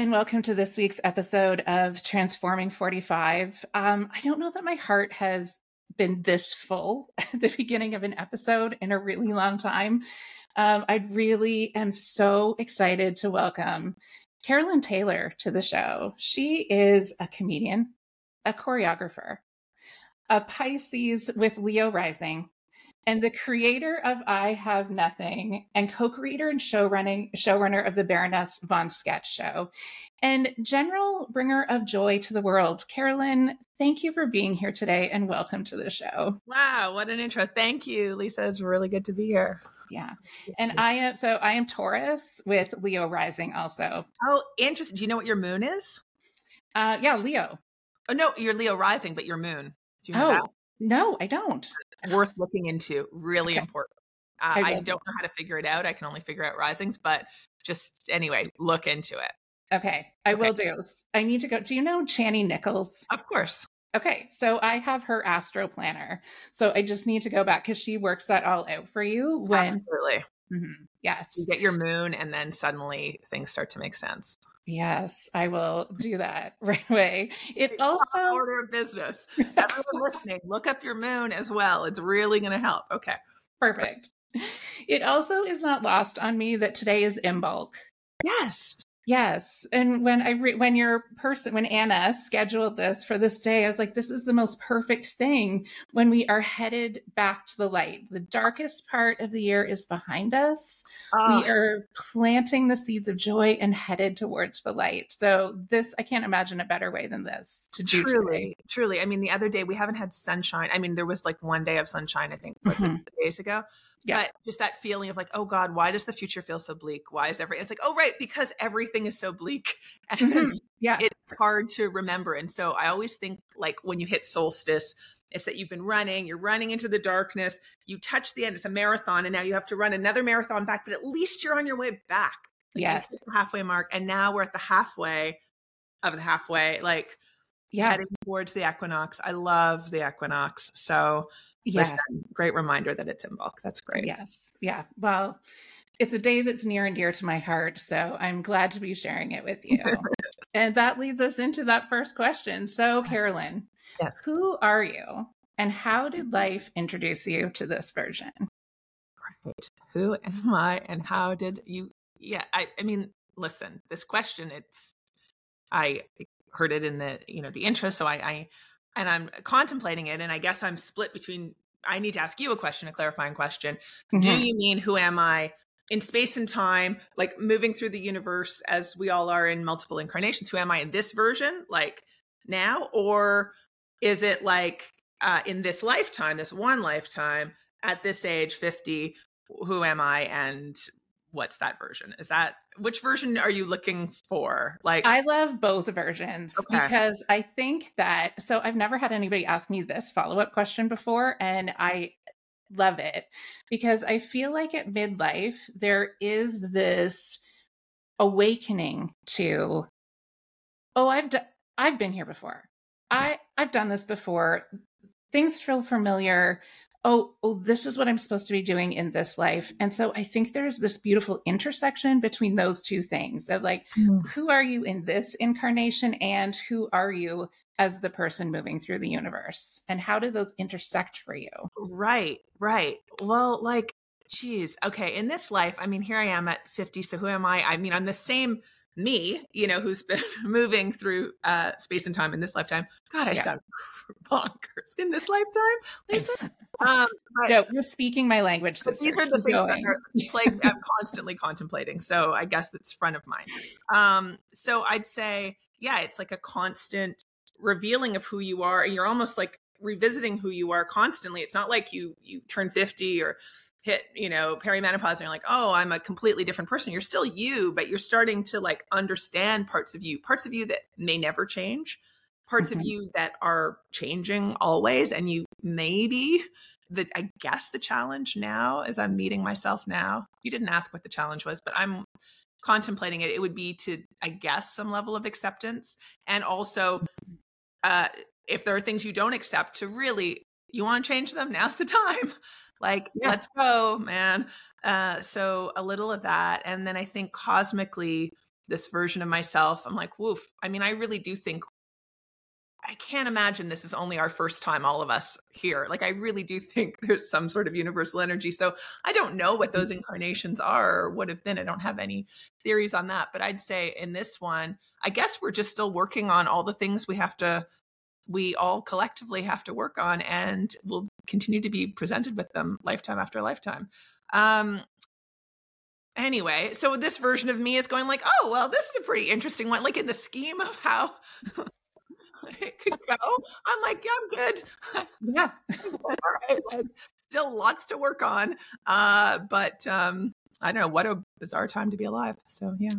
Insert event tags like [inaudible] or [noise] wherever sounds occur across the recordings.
And welcome to this week's episode of Transforming 45. Um, I don't know that my heart has been this full [laughs] at the beginning of an episode in a really long time. Um, I really am so excited to welcome Carolyn Taylor to the show. She is a comedian, a choreographer, a Pisces with Leo rising, and the creator of I Have Nothing, and co-creator and showrunning showrunner of the Baroness von Sketch Show, and general bringer of joy to the world. Carolyn, thank you for being here today, and welcome to the show. Wow, what an intro! Thank you, Lisa. It's really good to be here. Yeah, and I am so I am Taurus with Leo rising also. Oh, interesting. Do you know what your moon is? Uh, yeah, Leo. Oh no, you're Leo rising, but your moon. Do you know oh, that? no, I don't [laughs] worth looking into. Really okay. important. Uh, I, I, don't know how to figure it out. I can only figure out risings, but just anyway, look into it. Okay, I okay. will do. I need to go. Do you know Chani Nicholas? Of course. Okay, so I have her astro planner. So I just need to go back because she works that all out for you. When, Absolutely. Mm-hmm, yes. You get your moon, and then suddenly things start to make sense. Yes, I will do that [laughs] right away. It also order of business. [laughs] Everyone listening, look up your moon as well. It's really going to help. Okay, perfect. It also is not lost on me that today is Imbolc. Yes. Yes, and when I re- when your person when Anna scheduled this for this day, I was like, this is the most perfect thing when we are headed back to the light. The darkest part of the year is behind us. Oh. We are planting the seeds of joy and headed towards the light. So this, I can't imagine a better way than this to do. Truly, today. truly. I mean, the other day we haven't had sunshine. I mean, there was like one day of sunshine. I think was mm-hmm. it days ago yeah. But just that feeling of like, oh God, why does the future feel so bleak? Why is everything? It's like, oh right, because everything is so bleak, [laughs] and mm-hmm. yeah, it's hard to remember. And so I always think like when you hit solstice, it's that you've been running, you're running into the darkness, you touch the end. It's a marathon, and now you have to run another marathon back. But at least you're on your way back. Like yes, halfway mark, and now we're at the halfway of the halfway, like yeah. heading towards the equinox. I love the equinox, so yeah. Listen, great reminder that it's Imbolc. That's great. Yes. Yeah. Well, it's a day that's near and dear to my heart. So I'm glad to be sharing it with you. [laughs] and that leads us into that first question. So, Carolyn, yes. who are you and how did life introduce you to this version? Right. Who am I and how did you? Yeah. I, I mean, listen, this question, it's, I heard it in the, you know, the intro. So I, I and I'm contemplating it, and I guess I'm split between. I need to ask you a question, a clarifying question. Mm-hmm. Do you mean who am I in space and time, like moving through the universe as we all are in multiple incarnations? Who am I in this version, like now, or is it like uh, in this lifetime, this one lifetime, at this age, fifty? Who am I, and what's that version? Is that which version are you looking for? Like I love both versions okay. because I think that so I've never had anybody ask me this follow-up question before and I love it because I feel like at midlife there is this awakening to oh I've d- I've been here before. I I've done this before. Things feel familiar oh, oh, this is what I'm supposed to be doing in this life. And so I think there's this beautiful intersection between those two things of like, mm. who are you in this incarnation and who are you as the person moving through the universe? And how do those intersect for you? Right, right. Well, like, geez, okay, in this life, I mean, here I am at 50. So who am I? I mean, I'm the same me, you know, who's been [laughs] moving through uh, space and time in this lifetime. God, I yeah. sound [laughs] bonkers in this lifetime. [laughs] um, no, you're speaking my language. Sister. These are the things going. that are I'm constantly contemplating. So I guess that's front of mind. Um, so I'd say, yeah, it's like a constant revealing of who you are and you're almost like revisiting who you are constantly. It's not like you you turn 50 or hit, you know, perimenopause and you're like, "Oh, I'm a completely different person." You're still you, but you're starting to like understand parts of you, parts of you that may never change, parts mm-hmm. of you that are changing always and you maybe the I guess the challenge now as I'm meeting myself now. You didn't ask what the challenge was, but I'm contemplating it. It would be to I guess some level of acceptance and also mm-hmm. uh if there are things you don't accept to really you want to change them now's the [laughs] time like yeah. let's go man uh so a little of that and then i think cosmically this version of myself i'm like woof i mean i really do think I can't imagine this is only our first time, all of us here. Like, I really do [laughs] think there's some sort of universal energy. So, I don't know what those incarnations are or would have been. I don't have any theories on that. But I'd say in this one, I guess we're just still working on all the things we have to we all collectively have to work on and will continue to be presented with them lifetime after lifetime. Um, anyway, so this version of me is going like, oh, well, this is a pretty interesting one. Like in the scheme of how [laughs] it could go, I'm like, yeah, I'm good. Yeah. [laughs] all right. [laughs] Still lots to work on. Uh, but um, I don't know, what a bizarre time to be alive. So, yeah.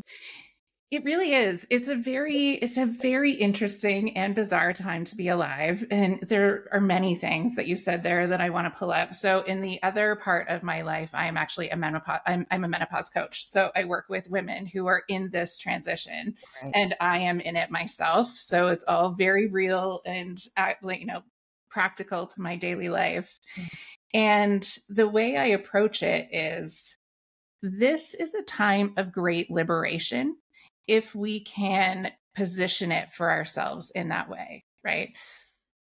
It really is. It's a very it's a very interesting and bizarre time to be alive. And there are many things that you said there that I want to pull up. So in the other part of my life, I am actually a menopause I'm, I'm a menopause coach. So I work with women who are in this transition right. and I am in it myself. So it's all very real and uh, you know practical to my daily life. Mm-hmm. And the way I approach it is this is a time of great liberation if we can position it for ourselves in that way, right?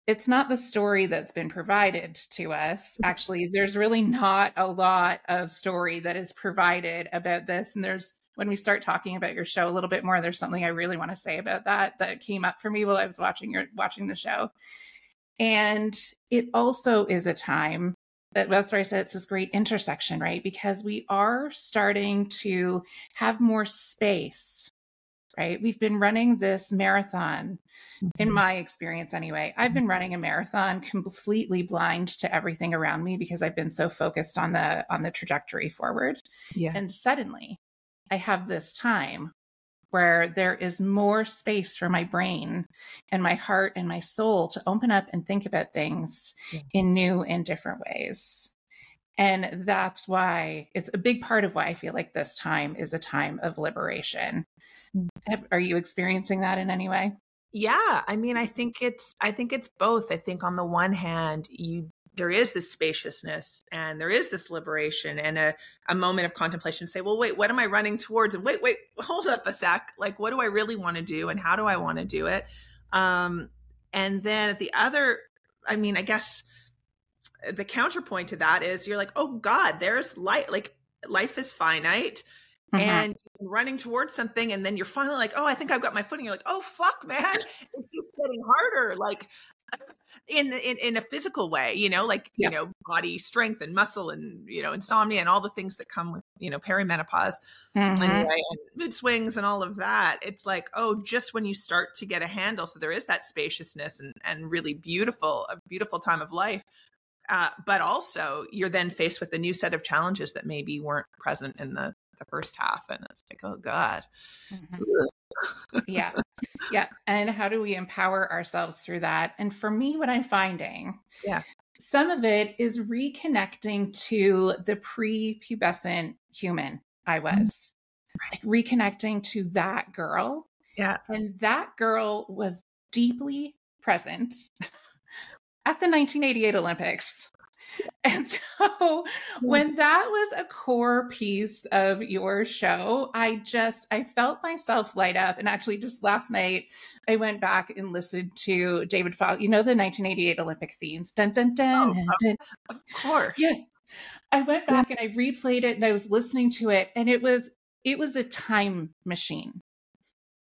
It's not the story that's been provided to us. Mm-hmm. Actually, there's really not a lot of story that is provided about this. And there's, when we start talking about your show a little bit more, there's something I really want to say about that that came up for me while I was watching your watching the show. And it also is a time that that's why I said it's this great intersection, right? Because we are starting to have more space right? We've been running this marathon, mm-hmm. in my experience anyway. I've been running a marathon completely blind to everything around me because I've been so focused on the on the trajectory forward. Yeah. And suddenly I have this time where there is more space for my brain and my heart and my soul to open up and think about things yeah. in new and different ways. And that's why it's a big part of why I feel like this time is a time of liberation are you experiencing that in any way? Yeah, I mean, I think it's I think it's both. I think on the one hand, you there is this spaciousness and there is this liberation and a, a moment of contemplation say well wait what am i running towards and wait wait hold up a sec like what do i really want to do and how do i want to do it um and then at the other i mean i guess the counterpoint to that is you're like oh god there's light like life is finite mm-hmm. and running towards something and then you're finally like oh i think i've got my footing you're like oh fuck [laughs] man it's just getting harder like [laughs] in, in in a physical way you know like yeah. you know body strength and muscle and you know insomnia and all the things that come with you know perimenopause mm-hmm. anyway and mood swings and all of that it's like oh just when you start to get a handle so there is that spaciousness and and really beautiful a beautiful time of life uh, but also you're then faced with a new set of challenges that maybe weren't present in the the first half and it's like oh god. Mm-hmm. yeah. Yeah. And how do we empower ourselves through that? And for me what i'm finding yeah. some of it is reconnecting to the pre-pubescent human i mm-hmm. was like reconnecting to that girl. Yeah. And that girl was deeply present [laughs] at the 1988 olympics [laughs] And so when that was a core piece of your show, I just I felt myself light up. And actually just last night I went back and listened to David Fox, you know the 1988 Olympic themes. Dun dun dun. Oh, dun. Of course. Yeah. I went back and I replayed it and I was listening to it and it was it was a time machine.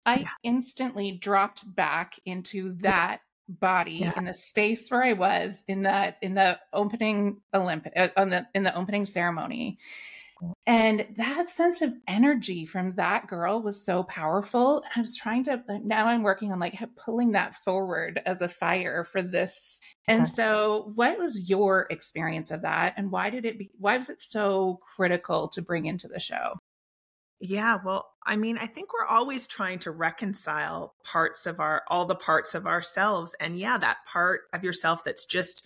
I yeah. instantly dropped back into that body yeah. in the space where I was in the in the opening Olympic uh, on the in the opening ceremony. And that sense of energy from that girl was so powerful. I was trying to, now I'm working on like pulling that forward as a fire for this. And so, what was your experience of that? And why did it be, why was it so critical to bring into the show? Yeah, well, I mean, I think we're always trying to reconcile parts of our, all the parts of ourselves. And yeah, that part of yourself that's just,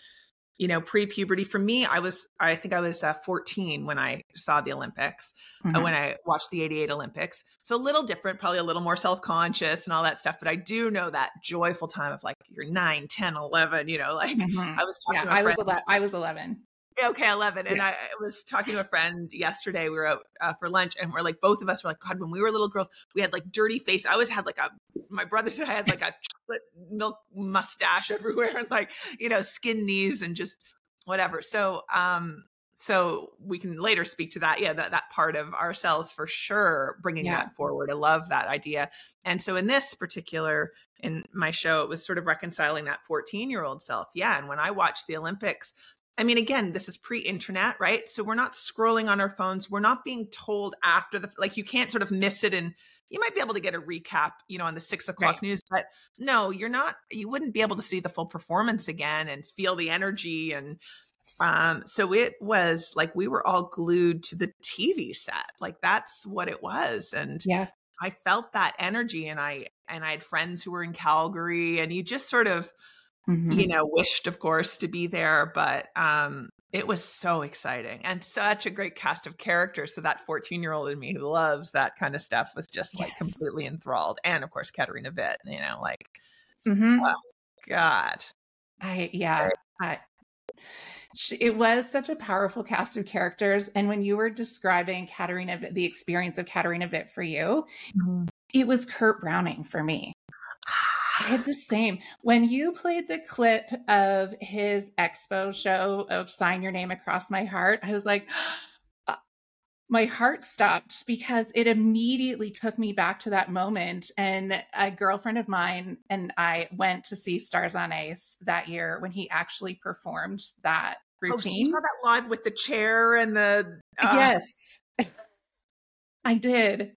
you know, pre puberty. For me, I was, I think I was uh, 14 when I saw the Olympics, uh, mm-hmm. uh, when I watched the 88 Olympics. So a little different, probably a little more self conscious and all that stuff. But I do know that joyful time of like you're 9, 10, 11, you know, like mm-hmm. I was talking yeah, I was, 11, I was 11. Okay, 11. And I, I, was talking to a friend yesterday. We were out uh, for lunch and we're like, both of us were like, God, when we were little girls, we had like dirty face. I always had like a, my brother said I had like a chocolate milk mustache [laughs] everywhere and like, you know, skin knees and just whatever. So, um, so we can later speak to that. Yeah, that, that part of ourselves for sure, bringing yeah. that forward. I love that idea. And so in this particular, in my show, it was sort of reconciling that 14 year old self. Yeah. And when I watched the Olympics, I mean, again, this is pre internet, right? So we're not scrolling on our phones. We're not being told after the, like, you can't sort of miss it. And you might be able to get a recap, you know, on the six o'clock right. news, but no, you're not, you wouldn't be able to see the full performance again and feel the energy. And um, so it was like we were all glued to the TV set. Like, that's what it was. And yeah. I felt that energy and I, and I had friends who were in Calgary and you just sort of, mm-hmm. you know, wished, of course, to be there. But um, it was so exciting and such a great cast of characters. So that 14 year old in me who loves that kind of stuff was just like yes. completely enthralled. And of course, Katarina Witt, you know, like, mm-hmm. oh, God. I, yeah. I, it was such a powerful cast of characters. And when you were describing Katarina, the experience of Katarina Witt for you, mm-hmm. it was Kurt Browning for me. I had the same. When you played the clip of his expo show of Sign Your Name Across My Heart, I was like, [gasps] uh, my heart stopped because it immediately took me back to that moment. And a girlfriend of mine and I went to see Stars on Ice that year when he actually performed that routine. Oh, so you saw that live with the chair and the. Uh... Yes. I did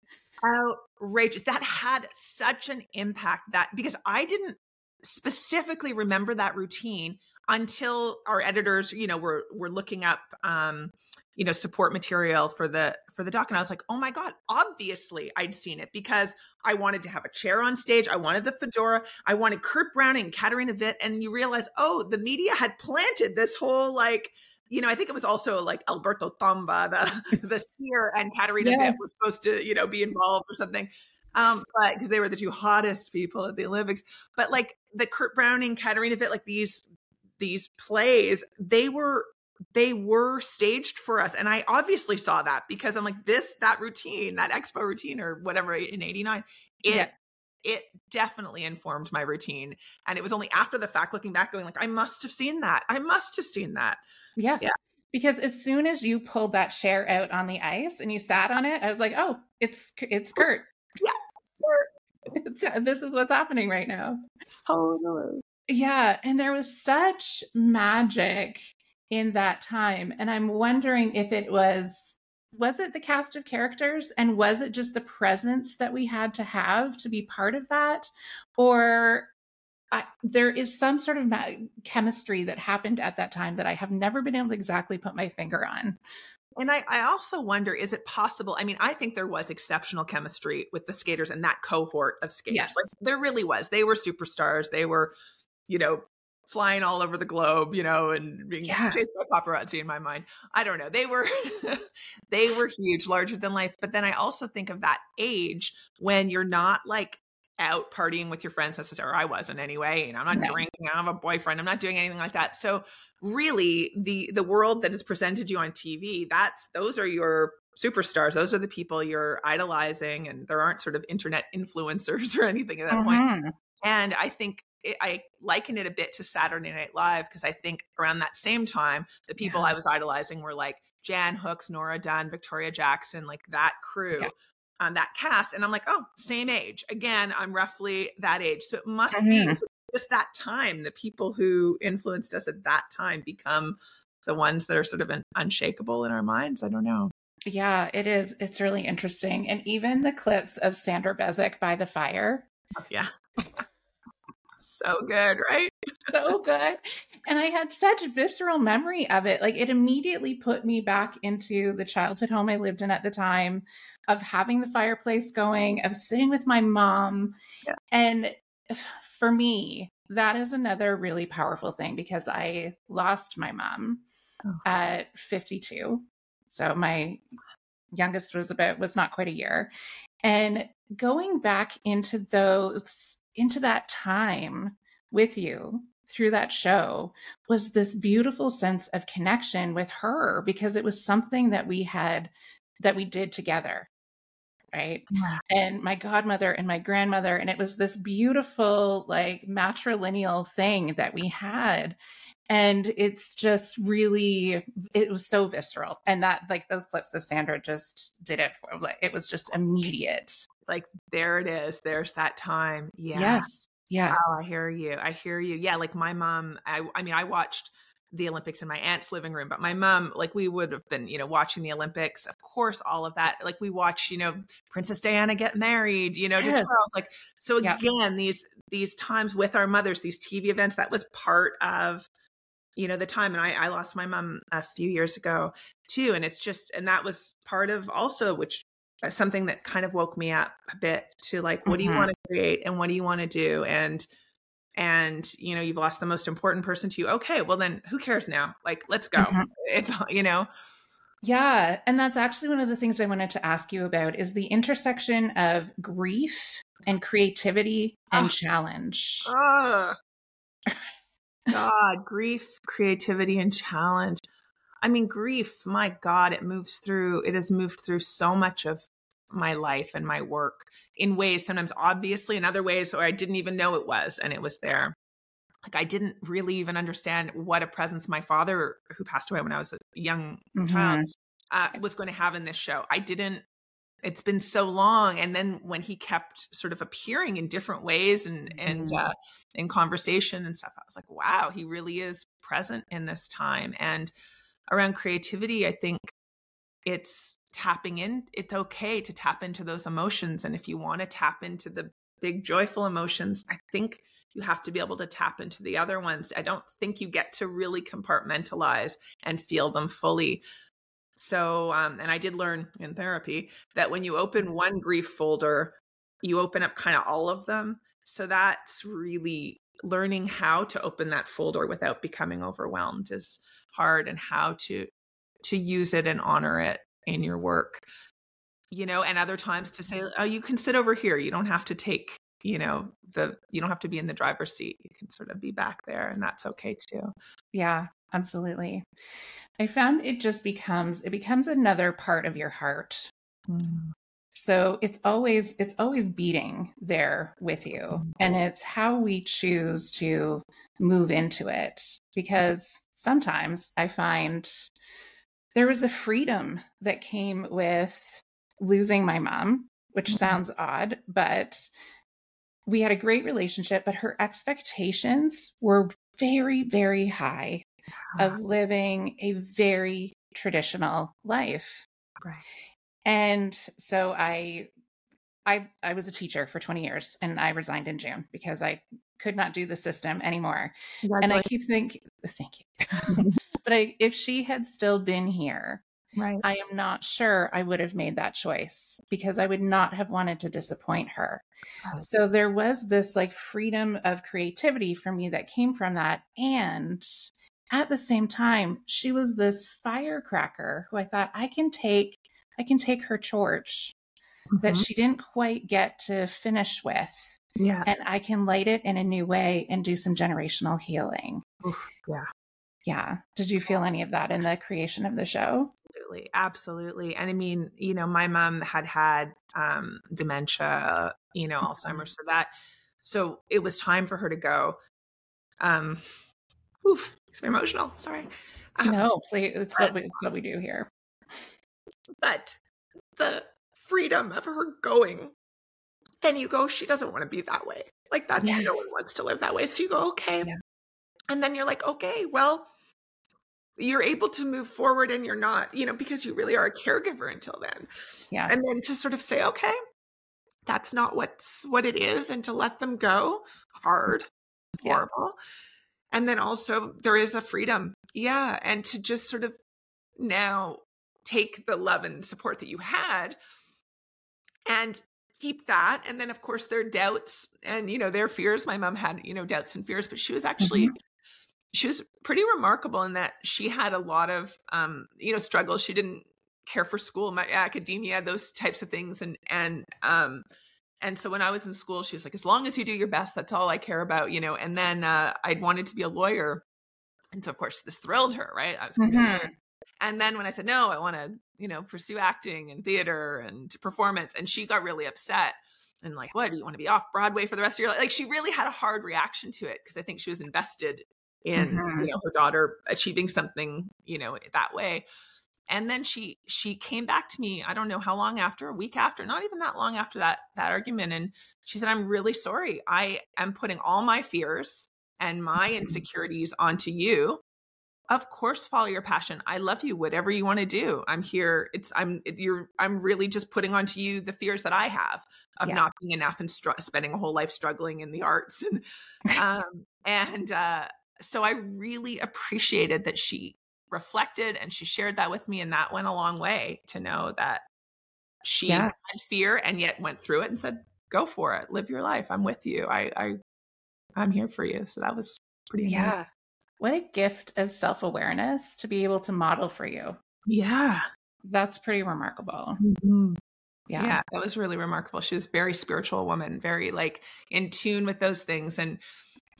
outrageous. That had such an impact that because I didn't specifically remember that routine until our editors, you know, were were looking up um, you know, support material for the for the doc. And I was like, oh my God, obviously I'd seen it because I wanted to have a chair on stage. I wanted the fedora. I wanted Kurt Browning and Katarina Witt. And you realize, oh, the media had planted this whole like you know, I think it was also like Alberto Tomba, the the skier, and Katarina yes. Was supposed to, you know, be involved or something. Um, but because they were the two hottest people at the Olympics. But like the Kurt Browning, Katarina Witt, like these these plays, they were they were staged for us. And I obviously saw that because I'm like, this, that routine, that expo routine or whatever in 89, it yeah it definitely informed my routine. And it was only after the fact looking back, going like, I must have seen that. I must have seen that. Yeah. Yeah. Because as soon as you pulled that chair out on the ice and you sat on it, I was like, oh, it's it's Kurt. Yeah. It's, [laughs] this is what's happening right now. Totally. Yeah. And there was such magic in that time. And I'm wondering if it was was it the cast of characters and was it just the presence that we had to have to be part of that or I, there is some sort of ma- chemistry that happened at that time that I have never been able to exactly put my finger on. And I, I also wonder, is it possible? I mean, I think there was exceptional chemistry with the skaters and that cohort of skaters. Yes. Like there really was. They were superstars. They were, you know, flying all over the globe, you know, and being yeah. chased by paparazzi in my mind. I don't know. They were [laughs] they were huge, larger than life. But then I also think of that age when you're not like out partying with your friends necessarily. I wasn't anyway. You know, I'm not no. drinking. I don't have a boyfriend. I'm not doing anything like that. So really the the world that is presented you on TV, that's those are your superstars. Those are the people you're idolizing and there aren't sort of internet influencers [laughs] or anything at that mm-hmm. point. And I think it, I liken it a bit to Saturday Night Live because I think around that same time, the people yeah. I was idolizing were like Jan Hooks, Nora Dunn, Victoria Jackson, like that crew. Yeah. On that cast, and I'm like, oh, same age. Again, I'm roughly that age, so it must mm-hmm. be just that time. The people who influenced us at that time become the ones that are sort of unshakable in our minds. I don't know. Yeah, it is. It's really interesting. And even the clips of Sandra Bezic by the fire. Oh, yeah. [laughs] so good, right? so good. And I had such visceral memory of it. Like it immediately put me back into the childhood home I lived in at the time, of having the fireplace going, of sitting with my mom. Yeah. And for me, that is another really powerful thing because I lost my mom oh. at 52. So my youngest was about was not quite a year. And going back into those into that time with you through that show was this beautiful sense of connection with her because it was something that we had that we did together right? Yeah. and my godmother and my grandmother and it was this beautiful like matrilineal thing that we had. And it's just really it was so visceral. And that like those clips of sandra just did it for like it was just immediate like there it is there's that time yeah yes yeah. Oh, I hear you. I hear you. Yeah, like my mom, I I mean, I watched the Olympics in my aunt's living room, but my mom, like we would have been, you know, watching the Olympics, of course, all of that. Like we watched you know, Princess Diana get married, you know, yes. to Charles. Like so again, yeah. these these times with our mothers, these TV events, that was part of you know the time and I, I lost my mom a few years ago too and it's just and that was part of also which something that kind of woke me up a bit to like what mm-hmm. do you mm-hmm. want to create and what do you want to do? And and you know you've lost the most important person to you. Okay well then who cares now? Like let's go. Mm-hmm. [laughs] it's you know? Yeah and that's actually one of the things i wanted to ask you about is the intersection of grief and creativity and uh, challenge. Uh, [laughs] god grief creativity and challenge I mean, grief, my God, it moves through, it has moved through so much of my life and my work in ways sometimes obviously, in other ways where I didn't even know it was, and it was there. Like I didn't really even understand what a presence my father, who passed away when I was a young mm-hmm. child, uh, was going to have in this show. I didn't it's been so long and then when he kept sort of appearing in different ways and and mm. uh, in conversation and stuff i was like wow he really is present in this time and around creativity, I think it's tapping in. It's okay to tap into those emotions. And if you want to tap into the big joyful emotions, I think you have to be able to tap into the other ones. I don't think you get to really compartmentalize and feel them fully. So, um, and I did learn in therapy that when you open one grief folder, you open up kind of all of them. So that's really learning how to open that folder without becoming overwhelmed is hard and how to to use it and honor it in your work. You know and other times to say oh you can sit over here. You don't have to take you know the you don't have to be in the driver's seat. You can sort of be back there and that's okay too. Yeah absolutely. I found it just becomes it becomes another part of your heart. Mm. So it's always it's always beating there with you and mm-hmm. it's how we choose to move into it because sometimes I find there was a freedom that came with losing my mom, which mm-hmm. sounds odd, but we had a great relationship, but her expectations were very, very high of living a very traditional life. Right. And so I I I was a teacher for 20 years and I resigned in June because I could not do the system anymore. And I keep thinking [laughs] thank you. [laughs] but I, if she had still been here, right. I am not sure I would have made that choice because I would not have wanted to disappoint her. So there was this like freedom of creativity for me that came from that and at the same time, she was this firecracker who I thought I can take I can take her torch mm-hmm. that she didn't quite get to finish with. Yeah. And I can light it in a new way and do some generational healing. Oof, yeah. Yeah. Did you feel any of that in the creation of the show? Absolutely. Absolutely. And I mean, you know, my mom had had um, dementia, you know, mm-hmm. Alzheimer's. So that, so it was time for her to go. Um, oof, makes me emotional. Sorry. Um, no, please. It's, but, what we, it's what we do here. But the freedom of her going, then you go, she doesn't want to be that way. Like that's yes. no one wants to live that way. So you go, okay. Yeah. And then you're like, okay, well, you're able to move forward and you're not, you know, because you really are a caregiver until then. Yeah. And then to sort of say, okay, that's not what's what it is, and to let them go mm, hard, horrible. Yeah. And then also there is a freedom. Yeah. And to just sort of now take the love and support that you had and keep that and then of course their doubts and you know their fears my mom had you know doubts and fears but she was actually mm-hmm. she was pretty remarkable in that she had a lot of um you know struggles she didn't care for school my academia those types of things and and um and so when i was in school she was like as long as you do your best that's all i care about you know and then uh i wanted to be a lawyer and so of course this thrilled her right i was mm-hmm. And then when I said, no, I want to, you know, pursue acting and theater and performance, and she got really upset and like, what, do you want to be off Broadway for the rest of your life? Like she really had a hard reaction to it because I think she was invested in, mm-hmm. you know, her daughter achieving something, you know, that way. And then she she came back to me, I don't know how long after, a week after, not even that long after that that argument. And she said, I'm really sorry. I am putting all my fears and my mm-hmm. insecurities onto you of course follow your passion. I love you whatever you want to do. I'm here it's i'm you're i'm really just putting onto you the fears that i have of yeah. not being enough and str- spending a whole life struggling in the arts and [laughs] um and uh so i really appreciated that she reflected and she shared that with me and that went a long way to know that she yeah. had fear and yet went through it and said go for it. Live your life. I'm with you. I i i'm here for you. So that was pretty amazing. What a gift of self awareness to be able to model for you. Yeah. That's pretty remarkable. Mm-hmm. Yeah. yeah. that was really remarkable. She was very spiritual woman, very like in tune with those things and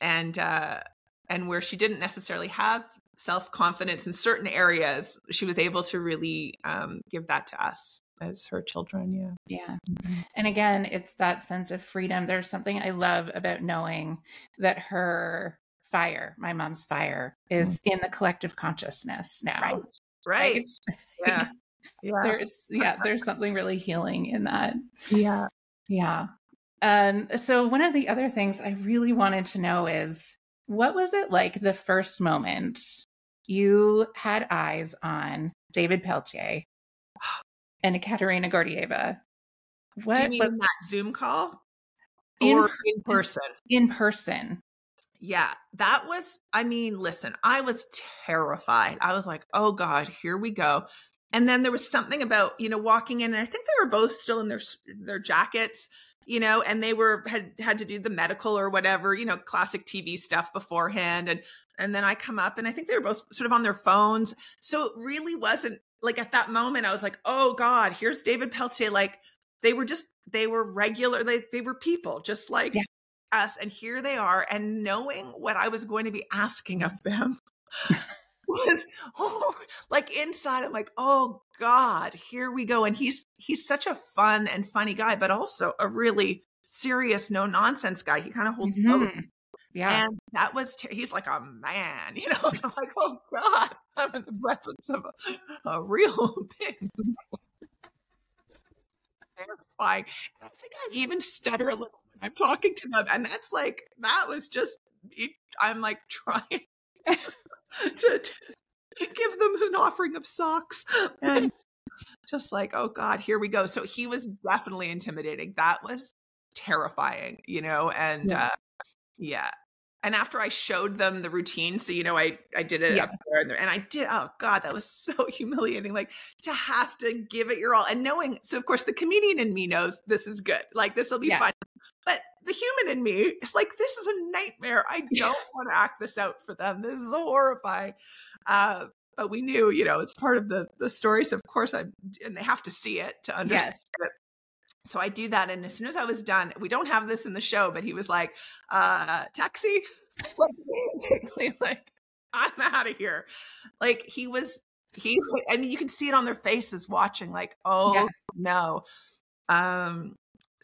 and uh and where she didn't necessarily have self-confidence in certain areas, she was able to really um give that to us as her children, yeah. Yeah. Mm-hmm. And again, it's that sense of freedom. There's something I love about knowing that her fire, my mom's fire, is mm. in the collective consciousness now. Right. Right. [laughs] Yeah. yeah. There's yeah, [laughs] there's something really healing in that. Yeah. Yeah. Um, so one of the other things I really wanted to know is what was it like the first moment you had eyes on David Pelletier [sighs] and Ekaterina Gordeeva? What Do you mean was, that Zoom call? Or in, in person? In person. Yeah, that was, I mean, listen, I was terrified. I was like, oh God, here we go. And then there was something about, you know, walking in, and I think they were both still in their their jackets, you know, and they were had had to do the medical or whatever, you know, classic TV stuff beforehand. And and then I come up and I think they were both sort of on their phones. So it really wasn't like at that moment, I was like, oh God, here's David Pelletier. Like they were just they were regular, they they were people, just like yeah us and here they are and knowing what i was going to be asking of them [laughs] was oh, like inside i'm like oh god here we go and he's he's such a fun and funny guy but also a really serious no nonsense guy he kind of holds mm-hmm. both yeah. And that was ter- he's like a man [laughs] you know i'm like oh god i'm in the presence of a, a real [laughs] big terrifying. I think I even stutter a little when I'm talking to them. And that's like, that was just, I'm like [laughs] trying to, to give them an offering of socks. And [laughs] just like, oh God, here we go. So he was definitely intimidating. That was terrifying, you know? And yeah. Uh, yeah and after I showed them the routine, so you know, I I did it yep. and, and I did. Oh God, that was so [laughs] humiliating. Like to have to give it your all, and knowing. So of course, the comedian in me knows this is good. Like this will be yeah. fun. But the human in me is like, this is a nightmare. I [laughs] don't yeah. want to act this out for them. This is horrifying. Uh, but we knew, you know, it's part of the the story. So of course, I'm, and they have to see it to understand yes. it so I do that. And as soon as I was done, we don't have this in the show, but he was like, uh, taxi, [laughs] like basically like, I'm out of here. Like he was, he, I mean, you can see it on their faces watching like, oh yes. no. Um,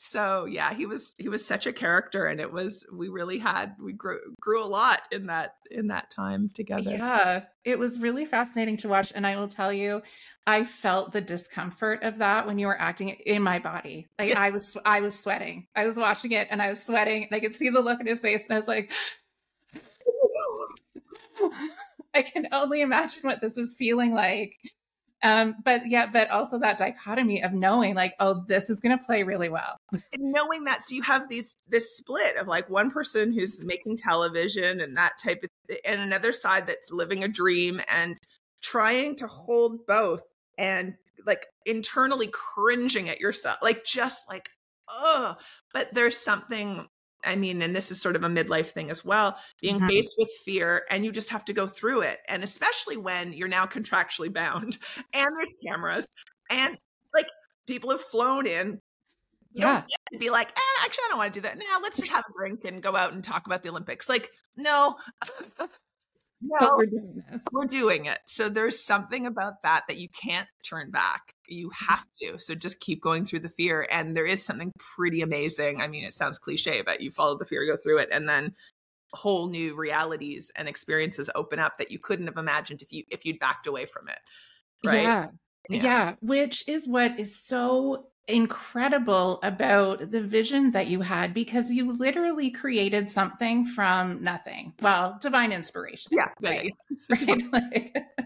so yeah he was he was such a character and it was we really had we grew grew a lot in that in that time together yeah it was really fascinating to watch and i will tell you i felt the discomfort of that when you were acting in my body like yeah. i was i was sweating i was watching it and i was sweating and i could see the look in his face and i was like [laughs] I can only imagine what this is feeling like. Um, but yeah, but also that dichotomy of knowing like, oh, this is going to play really well. And knowing that, so you have these this split of like one person who's making television and that type of, and another side that's living a dream and trying to hold both and like internally cringing at yourself, like just like, oh, but there's something I mean, and this is sort of a midlife thing as well, being mm-hmm. faced with fear and you just have to go through it. And especially when you're now contractually bound [laughs] and there's cameras and like people have flown in. Yeah. To be like, eh, actually, I don't want to do that. Now let's just have a drink and go out and talk about the Olympics. Like, no, [laughs] no, but we're doing this. We're doing it. So there's something about that that you can't turn back. You have to. So just keep going through the fear. And there is something pretty amazing. I mean, it sounds cliche, but you follow the fear, go through it, and then whole new realities and experiences open up that you couldn't have imagined if you if you'd backed away from it. Right. Yeah. Yeah. yeah. Which is what is so incredible about the vision that you had because you literally created something from nothing. Well, divine inspiration. Yeah. Right. right? [laughs] [laughs] like, [laughs]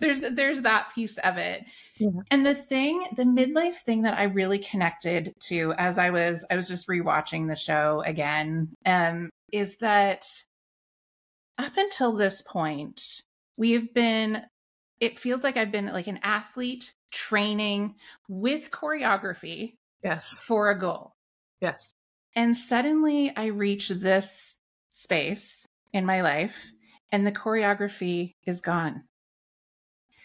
there's there's that piece of it. Yeah. And the thing, the midlife thing that I really connected to as I was I was just rewatching the show again, um, is that up until this point, we've been it feels like I've been like an athlete training with choreography yes for a goal yes and suddenly i reach this space in my life and the choreography is gone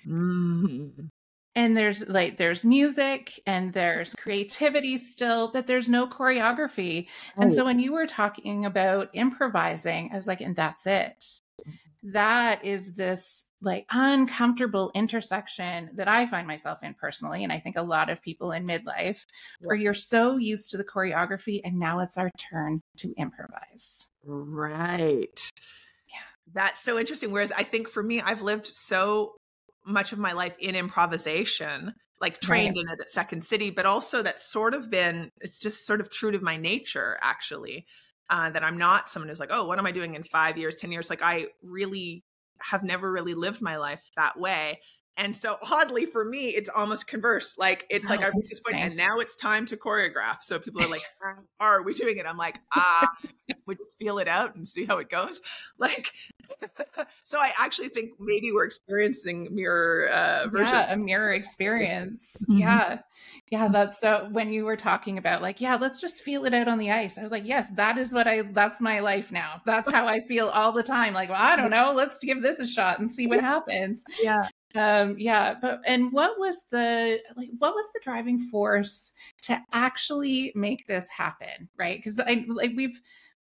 mm. and there's like there's music and there's creativity still but there's no choreography oh. and so when you were talking about improvising i was like and that's it that is this like uncomfortable intersection that I find myself in personally. And I think a lot of people in midlife where you're so used to the choreography and now it's our turn to improvise. Right. Yeah. That's so interesting. Whereas I think for me, I've lived so much of my life in improvisation like trained right. in it at second city but also that's sort of been it's just sort of true to my nature actually uh, that I'm not someone who's like, oh, what am I doing in five years, 10 years? Like, I really have never really lived my life that way. And so oddly for me, it's almost converse. Like it's oh, like I've reached this point and now it's time to choreograph. So people are like, how [laughs] are we doing it? I'm like, ah, we just feel it out and see how it goes. [laughs] Like [laughs] so I actually think maybe we're experiencing mirror uh version. Yeah, a mirror experience. Mm-hmm. Yeah. Yeah. That's so when you were talking about like, yeah, let's just feel it out on the ice. I was like, yes, that is what I that's my life now. That's how I feel all the time. Like, well, I don't know, let's give this a shot and see what happens. Yeah um yeah but and what was the like what was the driving force to actually make this happen right because i like we've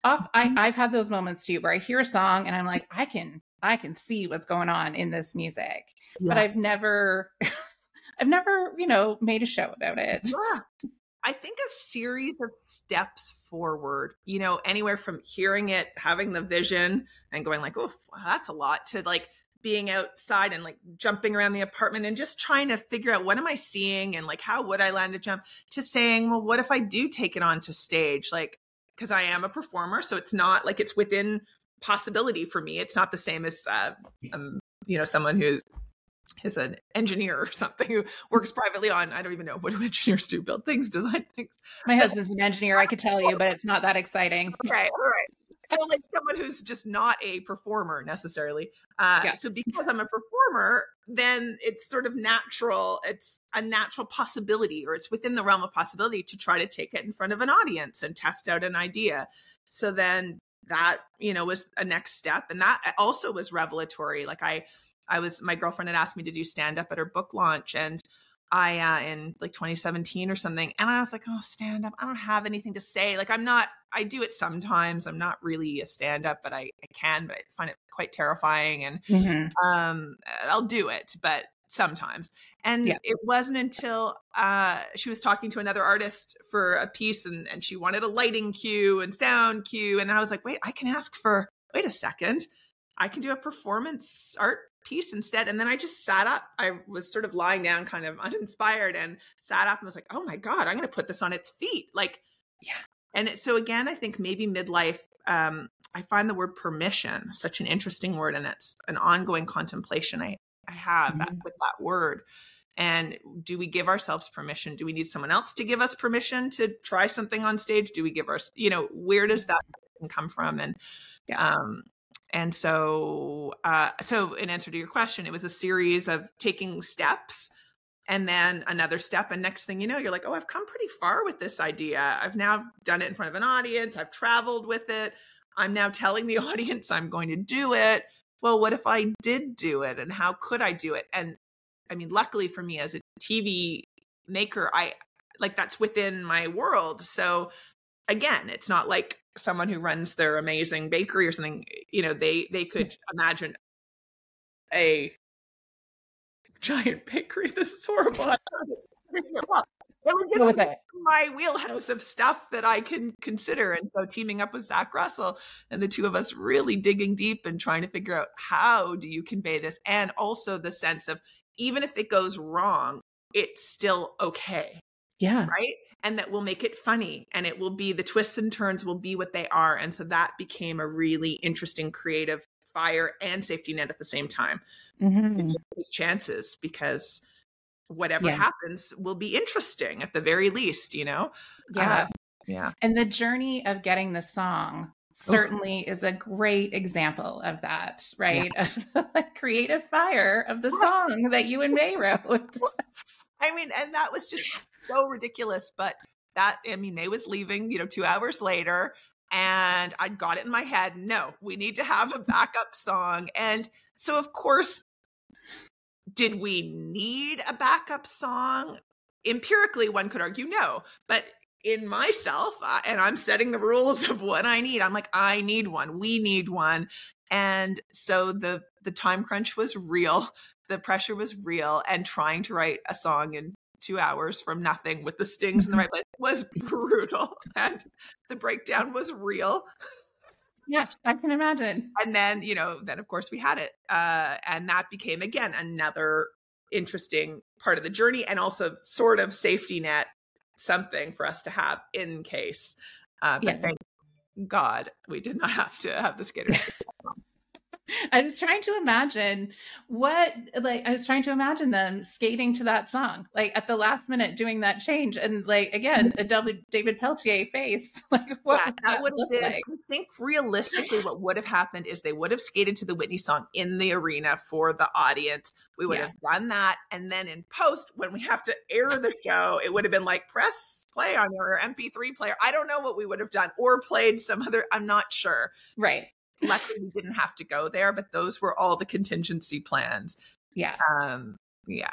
off I, mm-hmm. i've had those moments too where i hear a song and i'm like i can i can see what's going on in this music yeah. but i've never [laughs] i've never you know made a show about it yeah. i think a series of steps forward you know anywhere from hearing it having the vision and going like oh that's a lot to like being outside and like jumping around the apartment and just trying to figure out what am I seeing and like how would I land a jump to saying, well, what if I do take it onto stage? Like, because I am a performer, so it's not like it's within possibility for me. It's not the same as uh, um, you know someone who is an engineer or something who works privately on I don't even know what do engineers do build things design things. My husband's an engineer. I could tell you, but it's not that exciting. Okay, [laughs] all right so like someone who's just not a performer necessarily. Uh yeah. so because i'm a performer then it's sort of natural it's a natural possibility or it's within the realm of possibility to try to take it in front of an audience and test out an idea. So then that you know was a next step and that also was revelatory. Like i i was my girlfriend had asked me to do stand up at her book launch and I uh, in like 2017 or something, and I was like, "Oh, stand up! I don't have anything to say. Like, I'm not. I do it sometimes. I'm not really a stand up, but I, I can. But I find it quite terrifying, and mm-hmm. um, I'll do it, but sometimes. And yeah. it wasn't until uh, she was talking to another artist for a piece, and and she wanted a lighting cue and sound cue, and I was like, "Wait, I can ask for. Wait a second, I can do a performance art piece instead. And then I just sat up. I was sort of lying down, kind of [laughs] uninspired, and sat up and was like, oh my God, I'm going to put this on its feet. Like, yeah. And it, so again, I think maybe midlife. Um, I find the word permission such an interesting word, and it's an ongoing contemplation I I have mm-hmm. with that word. And do we give ourselves permission? Do we need someone else to give us permission to try something on stage? Do we give our, you know, where does that come from? And yeah. um, and so uh, so in answer to your question, it was a series of taking steps and then another step. And next thing you know you're like oh i've come pretty far with this idea. I've now done it in front of an audience. I've traveled with it. I'm now telling the [laughs] audience i'm going to do it. Well what if i did do it? And how could i do it? And i mean luckily for me as a tv maker i like that's within my world. So again it's not like someone who runs their amazing bakery or something you know they they could imagine a giant bakery. [laughs] This is horrible. [laughs] It would give my wheelhouse of stuff that I can consider. And so teaming up with Zach Russell and the two of us really digging deep and trying to figure out how do you convey this? And also the sense of even if it goes wrong, it's still okay. Yeah. Right. And that will make it funny and it will be the twists and turns will be what they are. And so that became a really interesting creative fire and safety net at the same time. Mm-hmm. Take chances because whatever yeah. happens will be interesting at the very least, you know? Yeah. Uh, yeah. And the journey of getting the song certainly is a great example of that, right? Yeah. [laughs] Of the like, creative fire of the song that you and May wrote. I mean, and that was just so ridiculous, but that I mean, May was leaving, you know, two hours later, and I got it in my head. No, we need to have a backup song. And so, of course, did we need a backup song? Empirically, one could argue no. But in myself, uh, and I'm setting the rules [laughs] of what I need, I'm like, I need one. We need one. And so the the time crunch was real. The pressure was real, and trying to write a song in two hours from nothing with the stings in the mm-hmm. right place was [laughs] brutal and the breakdown was real yeah i can imagine and then you know then of course we had it uh, and that became again another interesting part of the journey and also sort of safety net something for us to have in case uh, but yeah. thank god we did not have to have the skaters [laughs] [laughs] I was trying to imagine what, like, I was trying to imagine them skating to that song, like at the last minute doing that change. And, like, again, mm-hmm. a David Pelletier face. [laughs] Like, what yeah, that would have been, like? I think realistically, what would have happened is they would have skated to the Whitney song in the arena for the audience. We would yeah. have done that. And then in post, when we have to air the show, it would have been like, press play on your MP3 player. I don't know what we would have done or played some other, I'm not sure. Right. Luckily, we didn't have to go there, but those were all the contingency plans. Yeah. Um, yeah.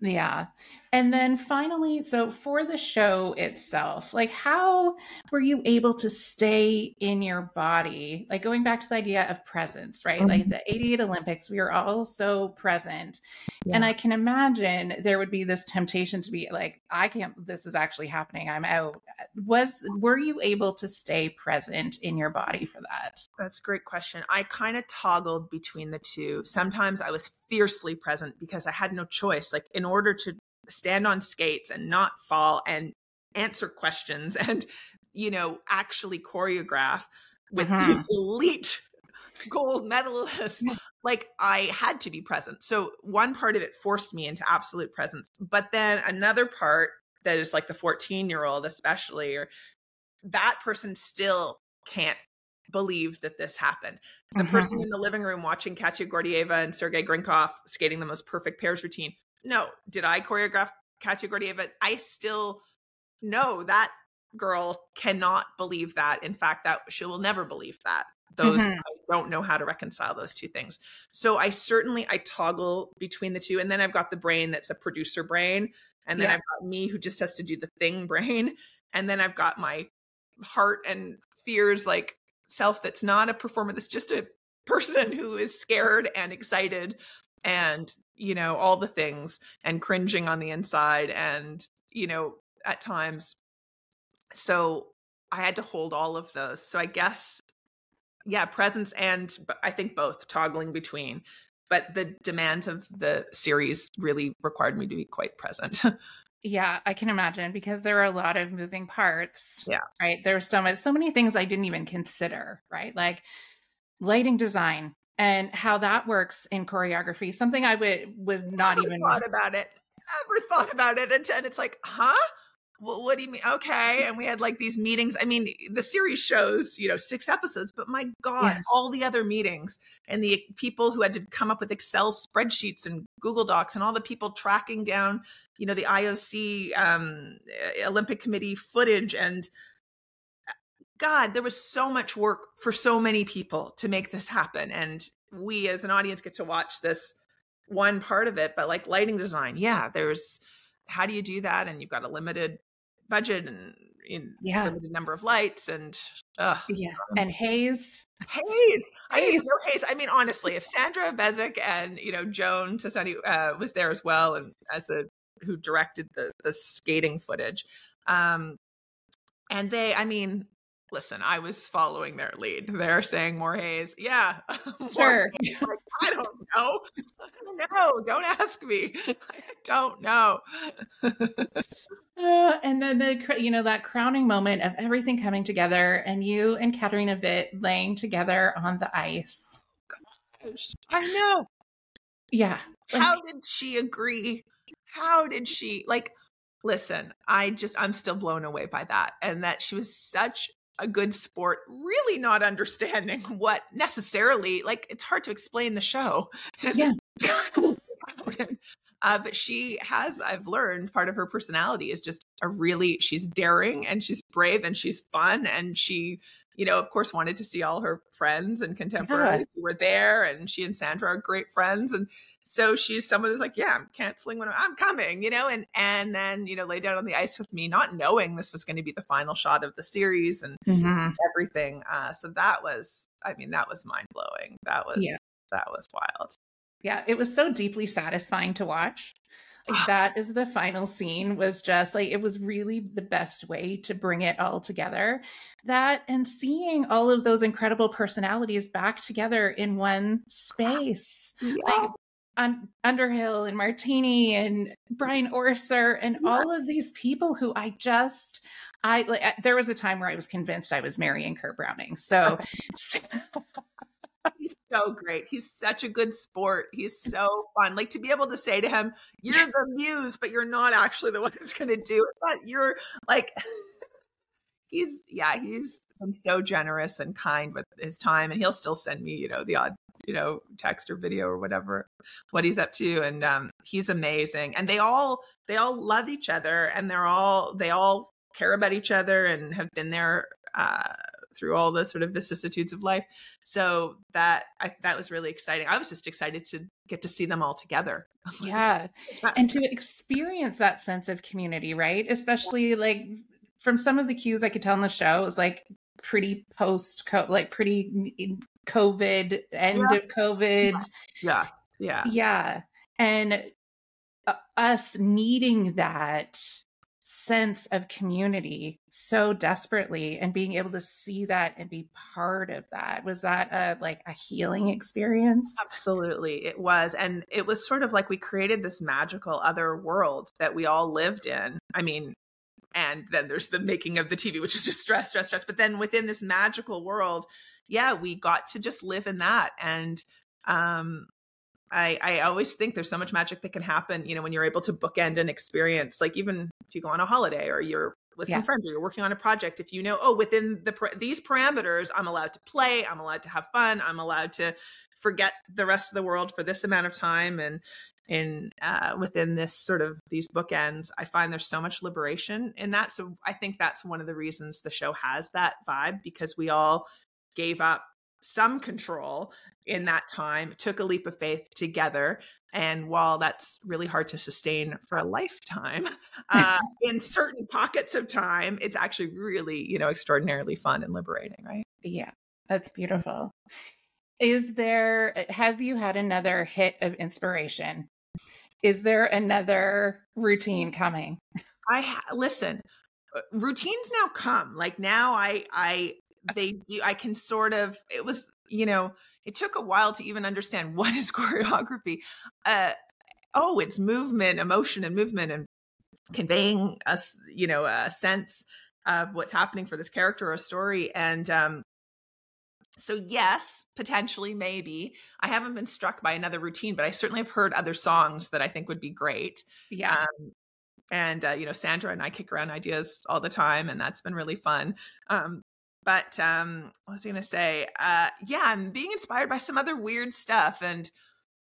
Yeah. And then finally, so for the show itself, like how were you able to stay in your body? Like going back to the idea of presence, right? Mm-hmm. Like the 88 Olympics, we were all so present. Yeah. And I can imagine there would be this temptation to be like, I can't, this is actually happening. I'm out. Was, were you able to stay present in your body for that? That's a great question. I kind of toggled between the two. Sometimes I was fiercely present because I had no choice. Like in order to stand on skates and not fall and answer questions [laughs] and you know actually choreograph with mm-hmm. these elite gold medalists like i had to be present so one part of it forced me into absolute presence but then another part that is like the 14 year old especially or that person still can't believe that this happened. The mm-hmm. person in the living room watching Katya Gordeeva and Sergey Grinkov skating the most perfect pairs routine no, did I choreograph Katya Gordeeva? I still know that girl cannot believe that. In fact, that she will never believe that. Those mm-hmm. I don't know how to reconcile those two things. So I certainly I toggle between the two, and then I've got the brain that's a producer brain, and then yeah. I've got me who just has to do the thing brain, [laughs] and then I've got my heart and fears like self that's not a performer that's just a person who is scared and excited and you know all the things and cringing on the inside and you know at times so i had to hold all of those so i guess yeah presence and i think both toggling between but the demands of the series really required me to be quite present [laughs] Yeah, I can imagine because there are a lot of moving parts. Yeah. Right. There's so much so many things I didn't even consider, right? Like lighting design and how that works in choreography. Something I would was not even thought about it. Never thought about it. And it's like, huh? well, what do you mean? Okay. And we had like these meetings. I mean, the series shows, you know, six episodes, but my God, Yes. all the other meetings and the people who had to come up with Excel spreadsheets and Google Docs and all the people tracking down, you know, the IOC um, Olympic Committee footage. And God, there was so much work for so many people to make this happen. And we as an audience get to watch this one part of it, but like lighting design, yeah, there's how do you do that? And you've got a limited budget and in Yeah. limited number of lights and uh Yeah. And haze, Hayes. I didn't Hayes. know Hayes. I mean, honestly, if Sandra Bezic and you know Joan Tosoni uh, was there as well, and as the who directed the the skating footage, um, and they, I mean, listen, I was following their lead. They're saying more haze. yeah, [laughs] Sure. Like, I don't know. I don't know. Don't ask me. [laughs] I don't know. Uh, and then the you know that crowning moment of everything coming together and you and Katarina Witt laying together on the ice. I know. Yeah. How did she agree? How did she like listen, I just I'm still blown away by that and that she was such a good sport, really not understanding [laughs] what necessarily like it's hard to explain the show. [laughs] Yeah. [laughs] uh, but she has, I've learned, part of her personality is just a really, she's daring and she's brave and she's fun. And she, you know, of course, wanted to see all her friends and contemporaries who were there. And she and Sandra are great friends. And so she's someone who's like, yeah, I'm canceling when I'm, I'm coming, you know, and, and then, you know, lay down on the ice with me, not knowing this was going to be the final shot of the series and Mhm. everything. Uh, so that was, I mean, that was mind blowing. That was, Yeah. that was wild. Yeah, it was so deeply satisfying to watch. Like that is the final scene was just like it was really the best way to bring it all together. That and seeing all of those incredible personalities back together in one space. Like um, Underhill and Martini and Brian Orser and Yeah. all of these people who I just I like there was a time where I was convinced I was marrying Kurt Browning. So [laughs] He's so great. He's such a good sport. He's so fun. Like to be able to say to him, "You're the muse, but you're not actually the [laughs] one who's going to do it." But you're like, [laughs] he's yeah, he's been so generous and kind with his time, and he'll still send me, you know, the odd, you know, text or video or whatever, what he's up to, and um, he's amazing. And they all they all love each other, and they're all they all care about each other and have been there. Uh, through all the sort of vicissitudes of life. So that I, that was really exciting. I was just excited to get to see them all together. [laughs] yeah and to experience that sense of community right especially like from some of the cues i could tell in the show it was like pretty post like pretty covid end Yes. of covid Yes. Yeah. yeah and uh, us needing that sense of community so desperately and being able to see that and be part of that was that a like a healing experience Absolutely. It was. And it was sort of like we created this magical other world that we all lived in. I mean, and then there's the making of the TV, which is just stress, stress, stress. But then within this magical world, yeah, we got to just live in that. And um I, I always think there's so much magic that can happen, you know, when you're able to bookend an experience, like even if you go on a holiday or you're with some friends or you're working on a project, if you know, oh, within the these parameters, I'm allowed to play, I'm allowed to have fun, I'm allowed to forget the rest of the world for this amount of time, and in uh, within this sort of these bookends, I find there's so much liberation in that. So I think that's one of the reasons the show has that vibe because we all gave up some control in that time, took a leap of faith together. And while that's really hard to sustain for a lifetime, [laughs] uh, [laughs] in certain pockets of time, it's actually really, you know, extraordinarily fun and liberating, right? Yeah, that's beautiful. Is there, have you had another hit of inspiration? Is there another routine coming? I ha- listen. uh, Routines now come. Like now, I, I, they do. I can sort of. It was, you know, it took a while to even understand [laughs] what is choreography. Uh, oh, it's movement, emotion, and movement, and conveying us, you know, a sense of what's happening for this character or story. And um, so, yes, potentially, maybe. I haven't been struck by another routine, but I certainly have heard other songs that I think would be great. Yeah. Um, and, uh, you know, Sandra and I kick around ideas all the time, and that's been really fun. Um, but um, what was going to say? Uh, yeah, I'm being inspired by some other weird stuff. And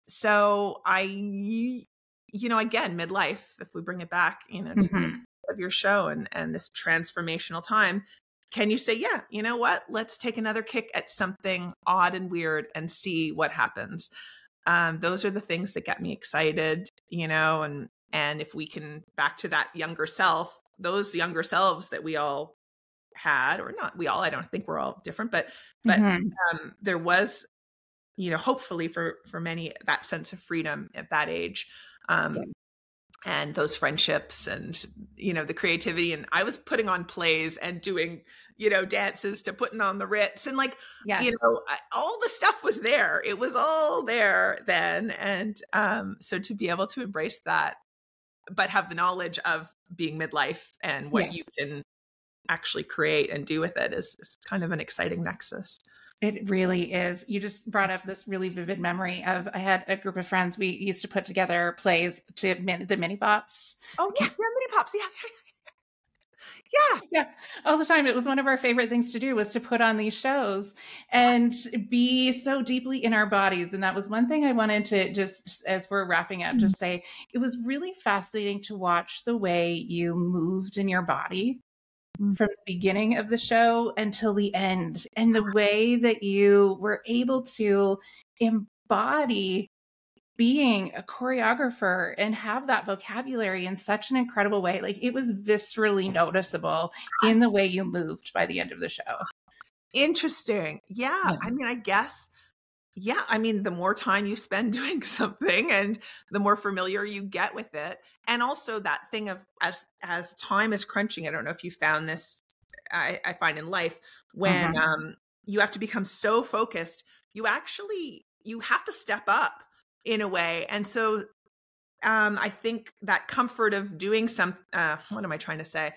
so I, you know, again, midlife, if we bring it back, you know, to mm-hmm. of your show and, and this transformational time, can you say, yeah, you know what? Let's take another kick at something odd and weird and see what happens. Um, those are the things that get me excited, you know, and and if we can back to that younger self, those younger selves that we all had, or not we all, I don't think we're all different, but but mm-hmm. um, there was, you know, hopefully for for many that sense of freedom at that age. Um, yeah and those friendships and you know the creativity and i was putting on plays and doing you know dances to putting on the ritz and like yes. you know all the stuff was there it was all there then and um so to be able to embrace that but have the knowledge of being midlife and what yes. you can actually create and do with it is, is kind of an exciting nexus it really is. You just brought up this really vivid memory of I had a group of friends. We used to put together plays to min- the mini pops. Oh yeah, yeah, mini pops. Yeah. yeah. Yeah. All the time. It was one of our favorite things to do was to put on these shows and be so deeply in our bodies. And that was one thing I wanted to just as we're wrapping up, mm-hmm. just say it was really fascinating to watch the way you moved in your body Mm. from the beginning of the show until the end and the uh-huh. way that you were able to embody being a choreographer and have that vocabulary in such an incredible way like it was viscerally noticeable in the way you moved by the end of the show. Interesting. Yeah, yeah. i mean i guess yeah i mean the more time you spend [laughs] doing something and the more familiar you get with it and also that thing of as as time is crunching i don't know if you found this i, I find in life when uh-huh. um you have to become so focused you actually you have to step up in a way and so um i think that comfort of doing some uh what am i trying to say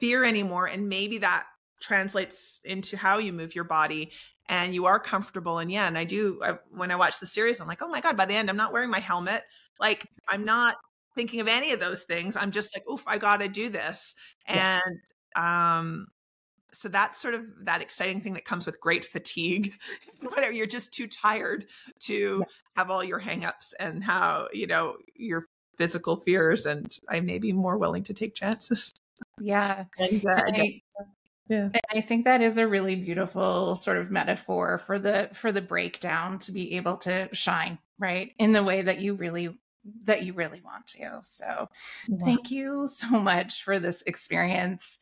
fear anymore and maybe that translates into how you move your body and you are comfortable and yeah and i do I, when i watch the series i'm like oh my god by the end i'm not wearing my helmet. Like i'm not thinking of any of those things. I'm just like oof i gotta do this. And um so that's sort of that exciting thing that comes with great fatigue [laughs] whatever you're just too tired to yeah. have all your hangups and how you know your physical fears and i may be more willing to take chances. Yeah. [laughs] And, uh, I, yeah. And I think that is a really beautiful sort of metaphor for the for the breakdown to be able to shine, right? In the way that you really that you really want to. So yeah. thank you so much for this experience.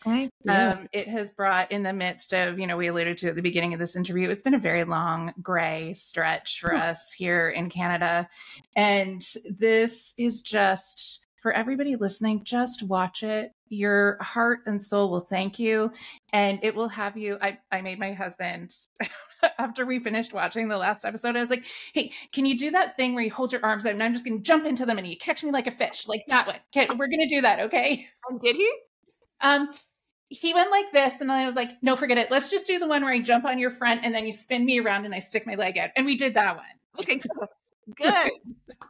Um, it has brought in the midst of, you know, we alluded to at the beginning of this interview, it's been a very long gray stretch for yes. us here in Canada. And this is just for everybody listening, just watch it. Your heart and soul will thank you. And it will have you. I, I made my husband, [laughs] after we finished watching the last episode, I was like, hey, can you do that thing where you hold your arms out and I'm just going to jump into them and you catch me like a fish, like that one? Okay, we're going to do that, okay? And did he? Um, he went like this, and then I was like, no, forget it. Let's just do the one where I jump on your front and then you spin me around and I stick my leg out. And we did that one. Okay. Good.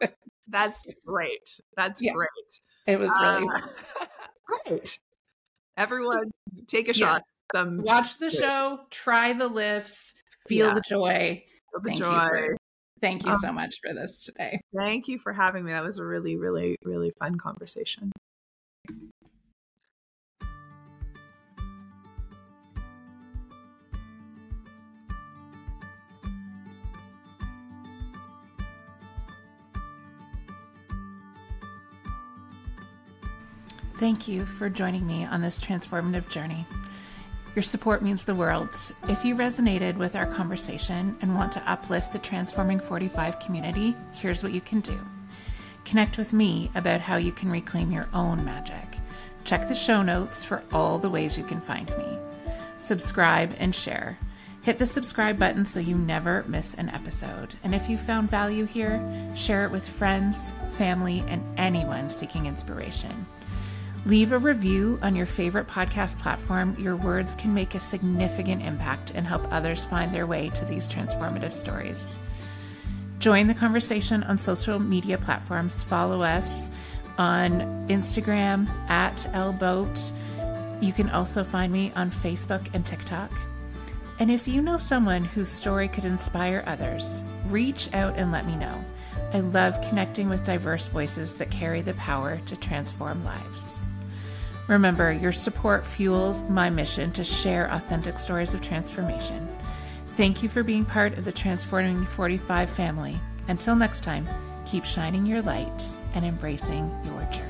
[laughs] That's great. That's yeah. great. It was really uh, [laughs] great. Everyone, take a shot. Yes. Some watch the show, try the lifts, feel yeah. the joy. Feel the thank joy. You for, thank you um, so much for this today. Thank you for having me. That was a really, really, really fun conversation. Thank you for joining me on this transformative journey. Your support means the world. If you resonated with our conversation and want to uplift the Transforming 45 community, here's what you can do. Connect with me about how you can reclaim your own magic. Check the show notes for all the ways you can find me. Subscribe and share. Hit the subscribe button so you never miss an episode. And if you found value here, share it with friends, family, and anyone seeking inspiration. Leave a review on your favorite podcast platform. Your words can make a significant impact and help others find their way to these transformative stories. Join the conversation on social media platforms. Follow us on Instagram at lboat. You can also find me on Facebook and TikTok. And if you know someone whose story could inspire others, reach out and let me know. I love connecting with diverse voices that carry the power to transform lives. Remember, your support fuels my mission to share authentic stories of transformation. Thank you for being part of the Transforming 45 family. Until next time, keep shining your light and embracing your journey.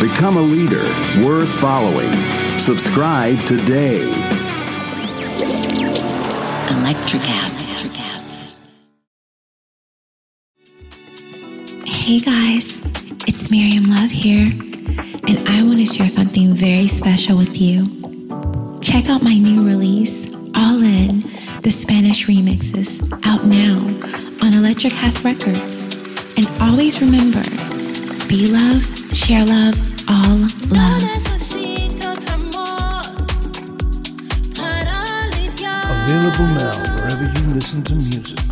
Become a leader worth following. Subscribe today. Electricast. Hey guys, it's Miriam Love here, and I want to share something very special with you. Check out my new release, All In, the Spanish remixes, out now on Electric Electricast Records. And always remember, be love, share love, Available now wherever you listen to music.